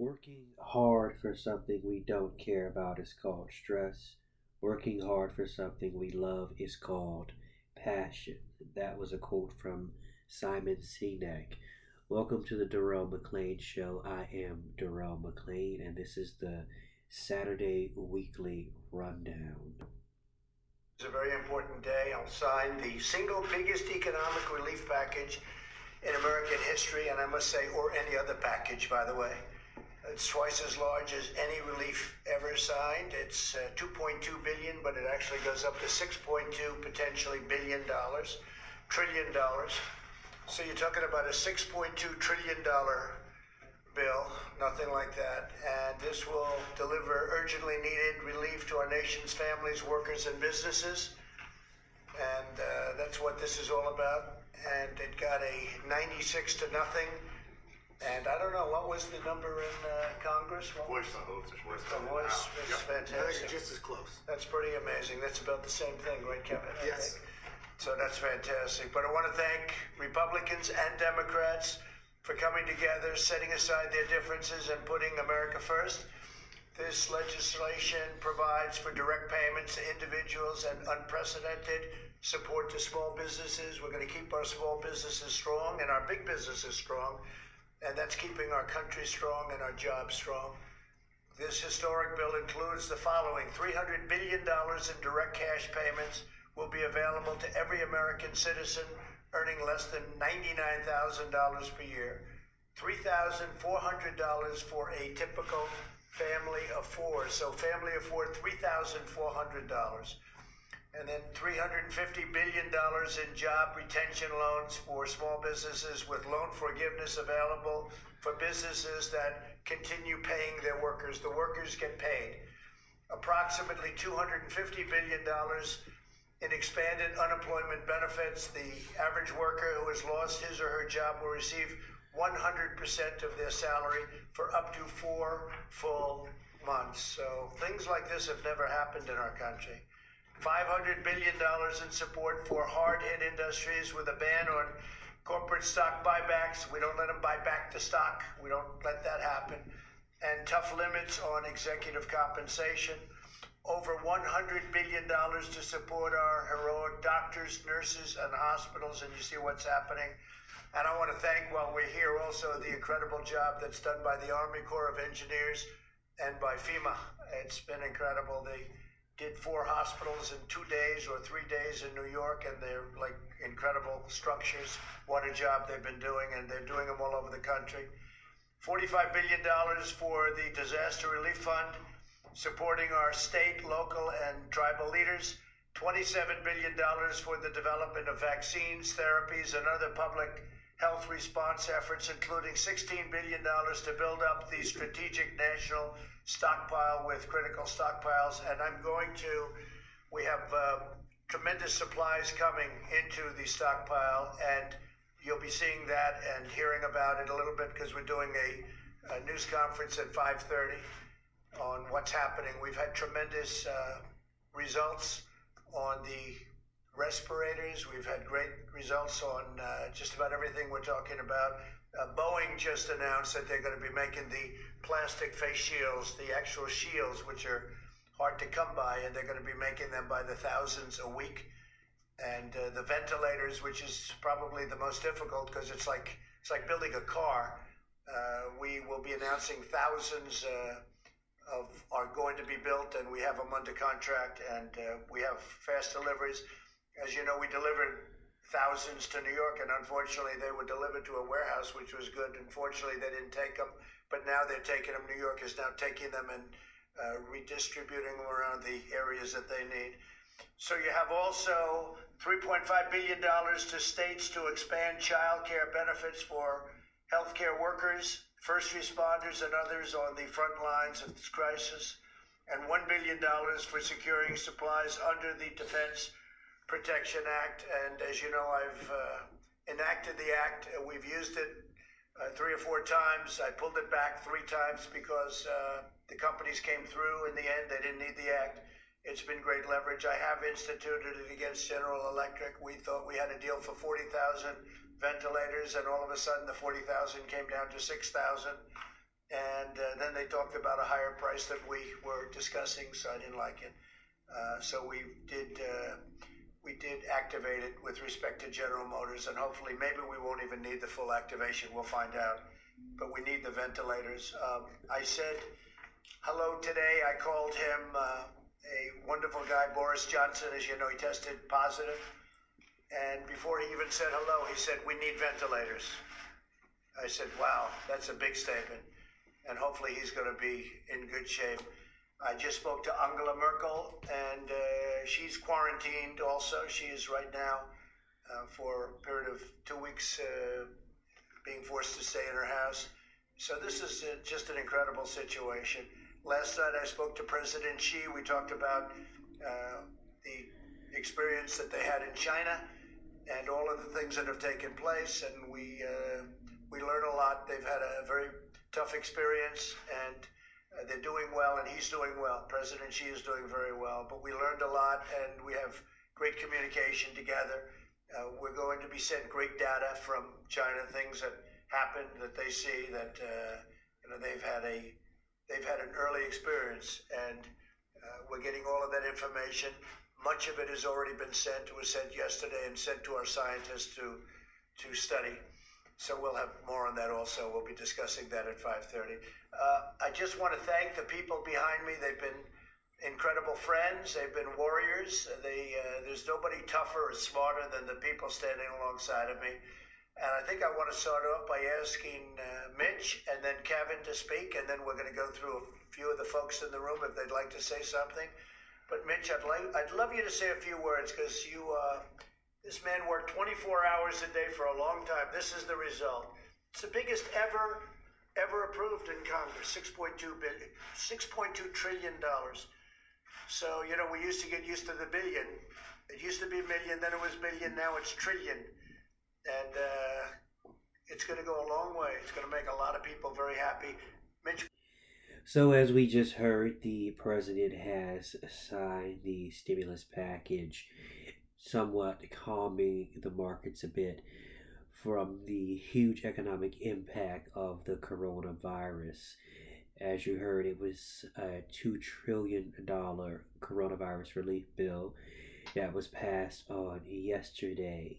Working hard for something we don't care about is called stress. Working hard for something we love is called passion. That was a quote from Simon Sinek. Welcome to the Darrell McLean Show. I am Darrell McLean, and this is the Saturday Weekly Rundown. It's a very important day. I'll sign the single biggest economic relief package in American history, and I must say, or any other package, by the way. It's twice as large as any relief ever signed. It's uh, 2.2 billion, but it actually goes up to 6.2 potentially billion dollars, trillion dollars. So you're talking about a 6.2 trillion dollar bill, nothing like that. And this will deliver urgently needed relief to our nation's families, workers, and businesses. And uh, that's what this is all about. And it got a 96 to nothing and I don't know, what was the number in uh, Congress? What Voice the votes is worse The than voice now. is Yep. I think fantastic. it's just as close. That's pretty amazing. That's about the same thing, right, Kevin? I Yes. think. So that's fantastic. But I want to thank Republicans and Democrats for coming together, setting aside their differences, and putting America first. This legislation provides for direct payments to individuals and unprecedented support to small businesses. We're going to keep our small businesses strong and our big businesses strong, and that's keeping our country strong and our jobs strong. This historic bill includes the following $300 billion in direct cash payments will be available to every American citizen earning less than $99,000 per year. $3,400 for a typical family of four. So, family of four, $3,400. And then $350 billion in job retention loans for small businesses with loan forgiveness available for businesses that continue paying their workers. The workers get paid. Approximately $250 billion in expanded unemployment benefits. The average worker who has lost his or her job will receive 100% of their salary for up to four full months. So things like this have never happened in our country. $500 billion in support for hard hit industries with a ban on corporate stock buybacks. We don't let them buy back the stock, we don't let that happen. And tough limits on executive compensation. Over $100 billion to support our heroic doctors, nurses, and hospitals, and you see what's happening. And I want to thank, while we're here, also the incredible job that's done by the Army Corps of Engineers and by FEMA. It's been incredible. They did four hospitals in two days or three days in New York, and they're like incredible structures. What a job they've been doing, and they're doing them all over the country. $45 billion for the Disaster Relief Fund, supporting our state, local, and tribal leaders. $27 billion for the development of vaccines, therapies, and other public health response efforts, including $16 billion to build up the strategic national stockpile with critical stockpiles. And I'm going to, we have uh, tremendous supplies coming into the stockpile, and you'll be seeing that and hearing about it a little bit because we're doing a, a news conference at 5:30 on what's happening. We've had tremendous uh, results on the respirators. We've had great results on uh, just about everything we're talking about. Uh, Boeing just announced that they're going to be making the plastic face shields, the actual shields, which are hard to come by, and they're going to be making them by the thousands a week. And uh, the ventilators, which is probably the most difficult because it's like it's like building a car. Uh, we will be announcing thousands uh, of are going to be built, and we have them under contract, and uh, we have fast deliveries. As you know, we delivered thousands to New York, and unfortunately, they were delivered to a warehouse, which was good. Unfortunately, they didn't take them, but now they're taking them. New York is now taking them and uh, redistributing them around the areas that they need. So you have also $3.5 billion to states to expand child care benefits for healthcare workers, first responders, and others on the front lines of this crisis, and $1 billion for securing supplies under the Defense Production Act. And as you know, I've uh, enacted the act. We've used it uh, three or four times. I pulled it back three times because uh, the companies came through in the end. They didn't need the act. It's been great leverage. I have instituted it against General Electric. We thought we had a deal for 40,000 ventilators, and all of a sudden the 40,000 came down to 6,000. And uh, then they talked about a higher price that we were discussing, so I didn't like it. Uh, so we did uh, we did activate it with respect to General Motors, and hopefully maybe we won't even need the full activation. We'll find out. But we need the ventilators. Um, I said hello today. I called him uh, a wonderful guy, Boris Johnson. As you know, he tested positive. And before he even said hello, he said, We need ventilators. I said, Wow, that's a big statement. And hopefully he's going to be in good shape. I just spoke to Angela Merkel, and uh, she's quarantined also. She is right now uh, for a period of two weeks uh, being forced to stay in her house. So this is uh, just an incredible situation. Last night I spoke to President Xi. We talked about uh, the experience that they had in China and all of the things that have taken place, and we uh, we learn a lot. They've had a very tough experience, and uh, they're doing well, and he's doing well. President Xi is doing very well. But we learned a lot, and we have great communication together. Uh, we're going to be sent great data from China, things that happened that they see that uh, you know they've had a they've had an early experience, and uh, we're getting all of that information. Much of it has already been sent. It was sent yesterday and sent to our scientists to to study. So we'll have more on that also. We'll be discussing that at 5:30. Uh, I just want to thank the people behind me. They've been incredible friends. They've been warriors. They, uh, there's nobody tougher or smarter than the people standing alongside of me. And I think I want to start off by asking uh, Mitch and then Kevin to speak, and then we're going to go through a few of the folks in the room if they'd like to say something. But Mitch, I'd like I'd love you to say a few words because you uh, this man worked 24 hours a day for a long time. This is the result. It's the biggest ever ever approved in Congress. 6.2 billion, 6.2 trillion dollars. So you know we used to get used to the billion. It used to be million, then it was billion, now it's trillion, and uh, it's going to go a long way. It's going to make a lot of people very happy. Mitch. So, as we just heard, the president has signed the stimulus package, somewhat calming the markets a bit from the huge economic impact of the coronavirus. As you heard, it was a $2 trillion coronavirus relief bill that was passed on yesterday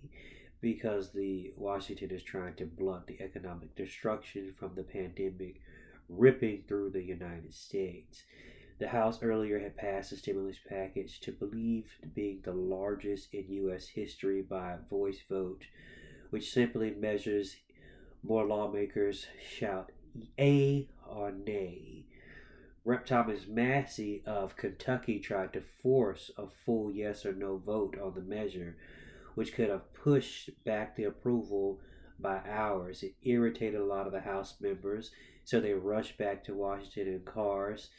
because the Washington is trying to blunt the economic destruction from the pandemic ripping through the United States. The House earlier had passed a stimulus package to believe being the largest in U.S. history by voice vote which simply measures more lawmakers shout A or nay. Rep. Thomas Massie of Kentucky tried to force a full yes or no vote on the measure, which could have pushed back the approval by hours. It irritated a lot of the House members, so they rushed back to Washington in cars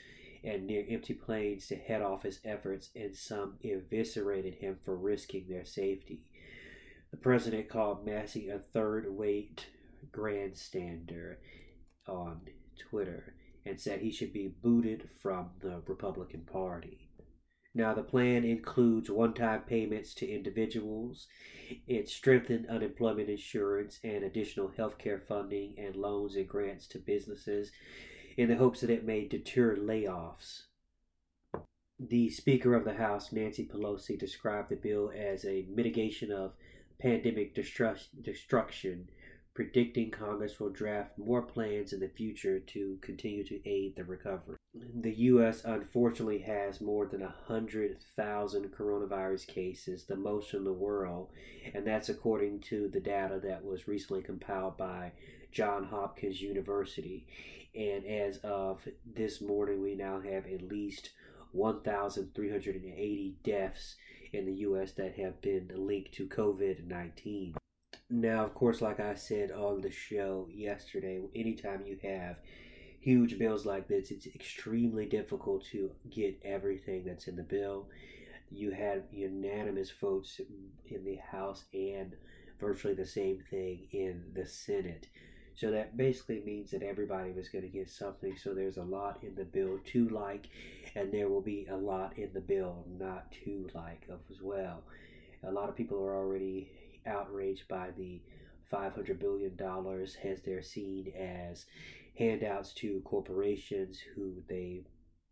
and near empty planes to head off his efforts, and some eviscerated him for risking their safety. The president called Massie a third rate grandstander on Twitter and said he should be booted from the Republican Party. Now, the plan includes one time payments to individuals, it strengthened unemployment insurance and additional health care funding and loans and grants to businesses in the hopes that it may deter layoffs. The Speaker of the House, Nancy Pelosi, described the bill as a mitigation of pandemic destruction, predicting Congress will draft more plans in the future to continue to aid the recovery. The U.S. unfortunately has more than 100,000 coronavirus cases, the most in the world, and that's according to the data that was recently compiled by Johns Hopkins University. And as of this morning, we now have at least 1,380 deaths in the U.S. that have been linked to COVID 19. Now, of course, like I said on the show yesterday, anytime you have huge bills like this, it's extremely difficult to get everything that's in the bill. You had unanimous votes in the House and virtually the same thing in the Senate. So that basically means that everybody was going to get something. So there's a lot in the bill to like, and there will be a lot in the bill not to like of as well. A lot of people are already outraged by the $500 billion as they're seen as handouts to corporations who they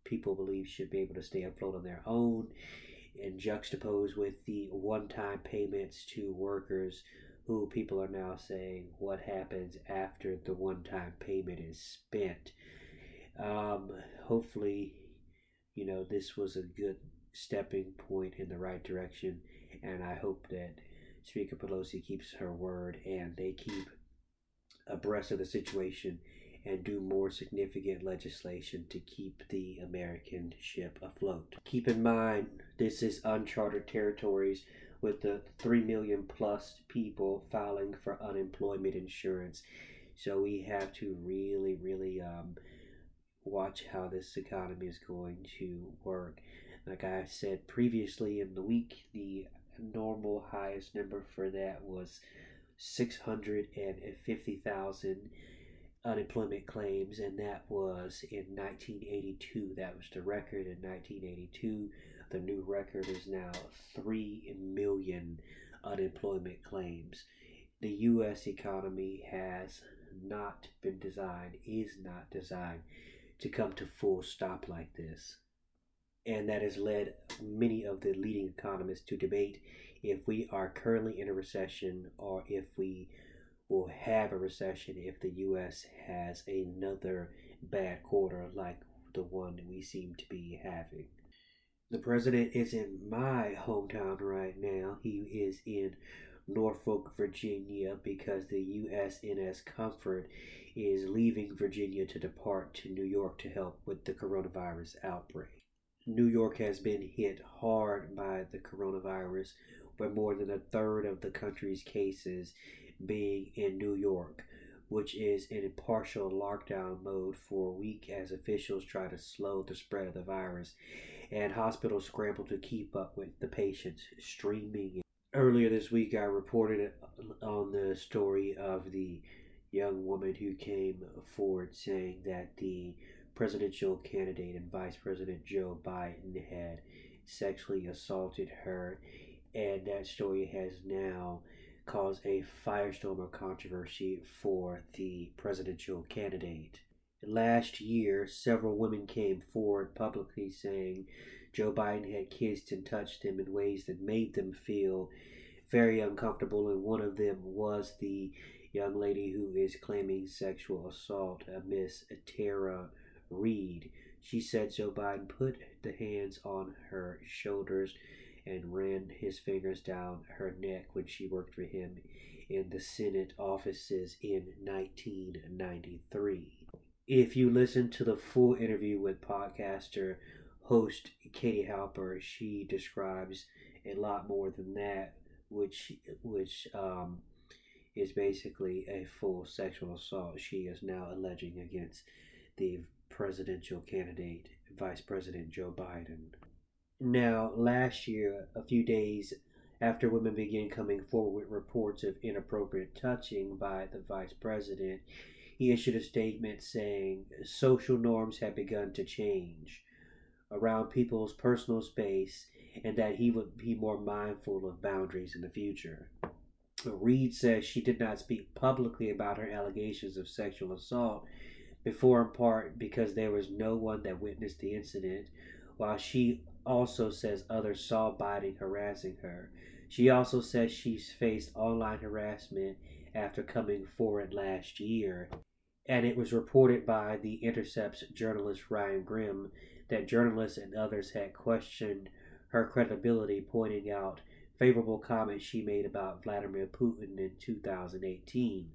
people believe should be able to stay afloat on their own and juxtaposed with the one-time payments to workers who people are now saying what happens after the one-time payment is spent. Um, hopefully you know this was a good stepping point in the right direction and i hope that speaker pelosi keeps her word and they keep abreast of the situation and do more significant legislation to keep the American ship afloat. Keep in mind, this is uncharted territories with the 3 million plus people filing for unemployment insurance. So we have to really, really um, watch how this economy is going to work. Like I said previously in the week, the normal highest number for that was 650,000 unemployment claims, and that was in 1982. That was the record in 1982. The new record is now 3 million unemployment claims. The U.S. economy has not been designed, is not designed to come to full stop like this. And that has led many of the leading economists to debate if we are currently in a recession or if we will have a recession if the U.S. has another bad quarter like the one we seem to be having. The president is in my hometown right now. He is in Norfolk, Virginia, because the USNS Comfort is leaving Virginia to depart to New York to help with the coronavirus outbreak. New York has been hit hard by the coronavirus, with more than a third of the country's cases being in New York, which is in partial lockdown mode for a week as officials try to slow the spread of the virus and hospitals scramble to keep up with the patients streaming. Earlier this week, I reported on the story of the young woman who came forward saying that the presidential candidate and Vice President Joe Biden had sexually assaulted her, and that story has now caused a firestorm of controversy for the presidential candidate. Last year, several women came forward publicly saying Joe Biden had kissed and touched them in ways that made them feel very uncomfortable, and one of them was the young lady who is claiming sexual assault, uh, Miss Tara Reade. She said Joe Biden put the hands on her shoulders and ran his fingers down her neck when she worked for him in the Senate offices in 1993. If you listen to the full interview with podcaster host Katie Halper, she describes a lot more than that, which which um, is basically a full sexual assault. She is now alleging against the presidential candidate, Vice President Joe Biden. Now, last year, a few days after women began coming forward with reports of inappropriate touching by the vice president, he issued a statement saying social norms had begun to change around people's personal space and that he would be more mindful of boundaries in the future. Reade says she did not speak publicly about her allegations of sexual assault before in part because there was no one that witnessed the incident, while she also says others saw Biden harassing her. She also says she's faced online harassment after coming forward last year. And it was reported by The Intercept's journalist Ryan Grim that journalists and others had questioned her credibility, pointing out favorable comments she made about Vladimir Putin in 2018.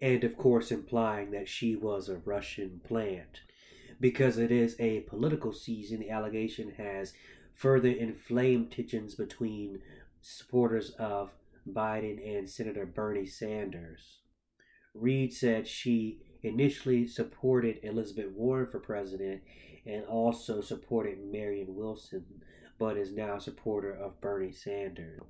And of course, implying that she was a Russian plant because it is a political season, the allegation has further inflamed tensions between supporters of Biden and Senator Bernie Sanders. Reade said she initially supported Elizabeth Warren for president and also supported Marion Wilson, but is now a supporter of Bernie Sanders.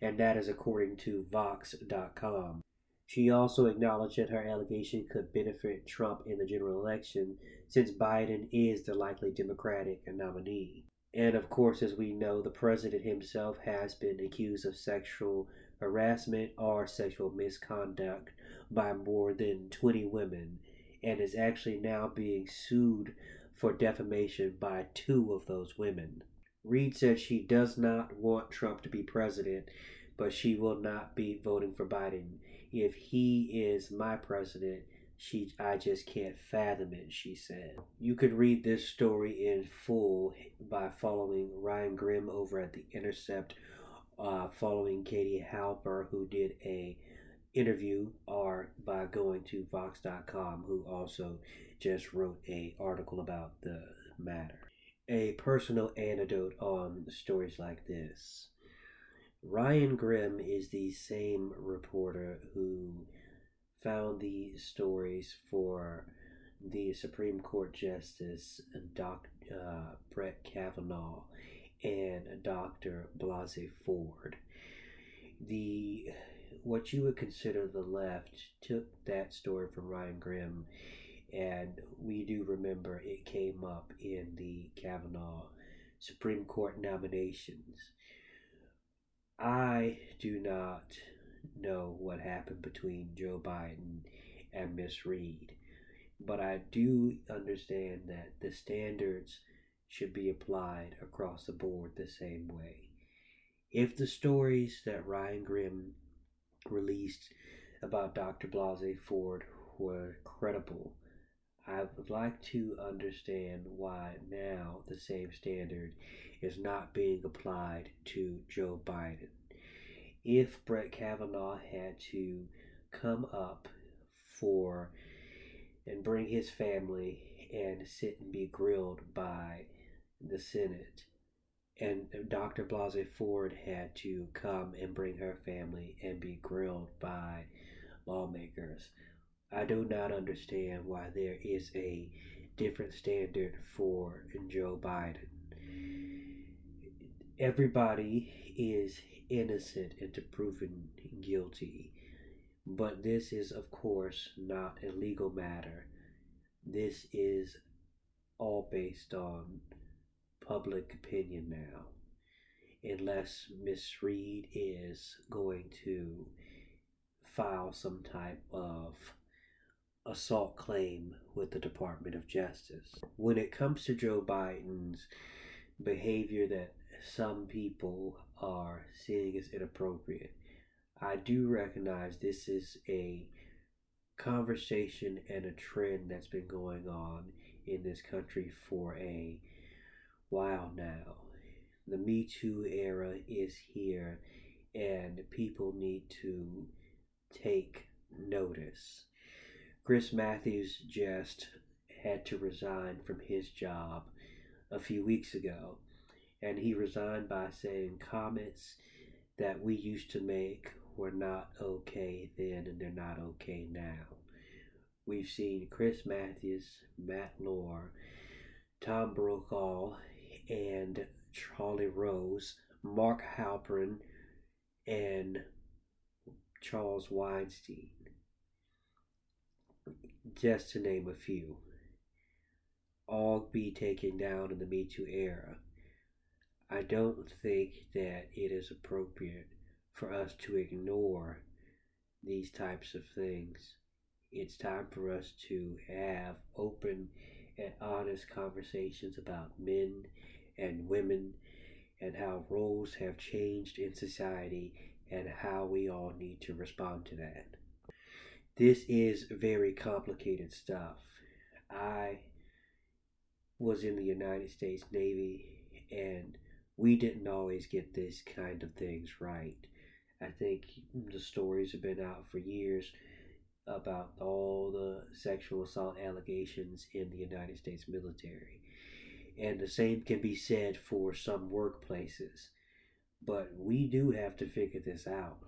And that is according to Vox.com. She also acknowledged that her allegation could benefit Trump in the general election since Biden is the likely Democratic nominee. And of course, as we know, the president himself has been accused of sexual harassment or sexual misconduct by more than 20 women and is actually now being sued for defamation by two of those women. Reade said she does not want Trump to be president, but she will not be voting for Biden. If he is my president, she I just can't fathom it, she said. You could read this story in full by following Ryan Grim over at The Intercept, uh, following Katie Halper, who did a interview, or by going to Vox.com, who also just wrote a article about the matter. A personal anecdote on stories like this. Ryan Grim is the same reporter who found the stories for the Supreme Court Justice Doc, uh, Brett Kavanaugh and Dr. Blasey Ford. The what you would consider the left took that story from Ryan Grim, and we do remember it came up in the Kavanaugh Supreme Court nominations. I do not know what happened between Joe Biden and Miss Reade, but I do understand that the standards should be applied across the board the same way. If the stories that Ryan Grim released about Dr. Blasey Ford were credible, I would like to understand why now the same standard is not being applied to Joe Biden. If Brett Kavanaugh had to come up for and bring his family and sit and be grilled by the Senate, and Dr. Blasey Ford had to come and bring her family and be grilled by lawmakers. I do not understand why there is a different standard for Joe Biden. Everybody is innocent until proven guilty, but this is, of course, not a legal matter. This is all based on public opinion now, unless Miss Reade is going to file some type of assault claim with the Department of Justice. When it comes to Joe Biden's behavior that some people are seeing as inappropriate, I do recognize this is a conversation and a trend that's been going on in this country for a while now. The Me Too era is here, and people need to take notice. Chris Matthews just had to resign from his job a few weeks ago, and he resigned by saying comments that we used to make were not okay then and they're not okay now. We've seen Chris Matthews, Matt Lauer, Tom Brokaw, and Charlie Rose, Mark Halperin, and Charles Weinstein, just to name a few, all be taken down in the Me Too era. I don't think that it is appropriate for us to ignore these types of things. It's time for us to have open and honest conversations about men and women and how roles have changed in society and how we all need to respond to that. This is very complicated stuff. I was in the United States Navy and we didn't always get this kind of things right. I think the stories have been out for years about all the sexual assault allegations in the United States military. And the same can be said for some workplaces. But we do have to figure this out.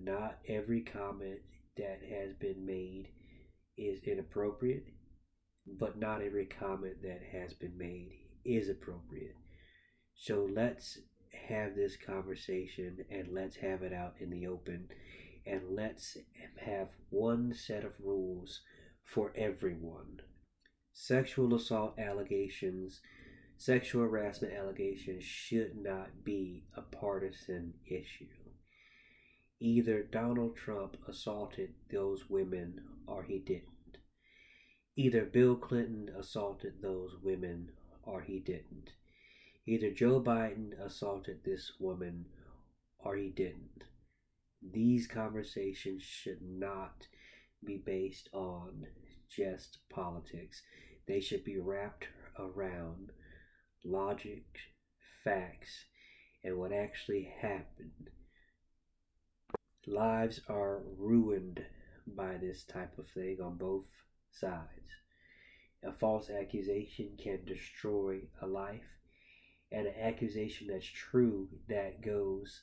Not every comment that has been made is inappropriate, but not every comment that has been made is appropriate. So let's have this conversation and let's have it out in the open and let's have one set of rules for everyone. Sexual assault allegations, sexual harassment allegations should not be a partisan issue. Either Donald Trump assaulted those women or he didn't. Either Bill Clinton assaulted those women or he didn't. Either Joe Biden assaulted this woman or he didn't. These conversations should not be based on just politics. They should be wrapped around logic, facts, and what actually happened. Lives are ruined by this type of thing on both sides. A false accusation can destroy a life, and an accusation that's true that goes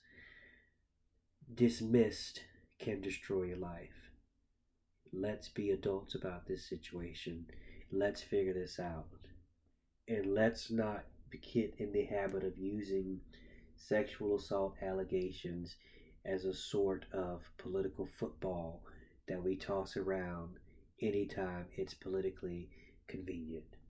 dismissed can destroy a life. Let's be adults about this situation. Let's figure this out. And let's not get in the habit of using sexual assault allegations as a sort of political football that we toss around anytime it's politically convenient.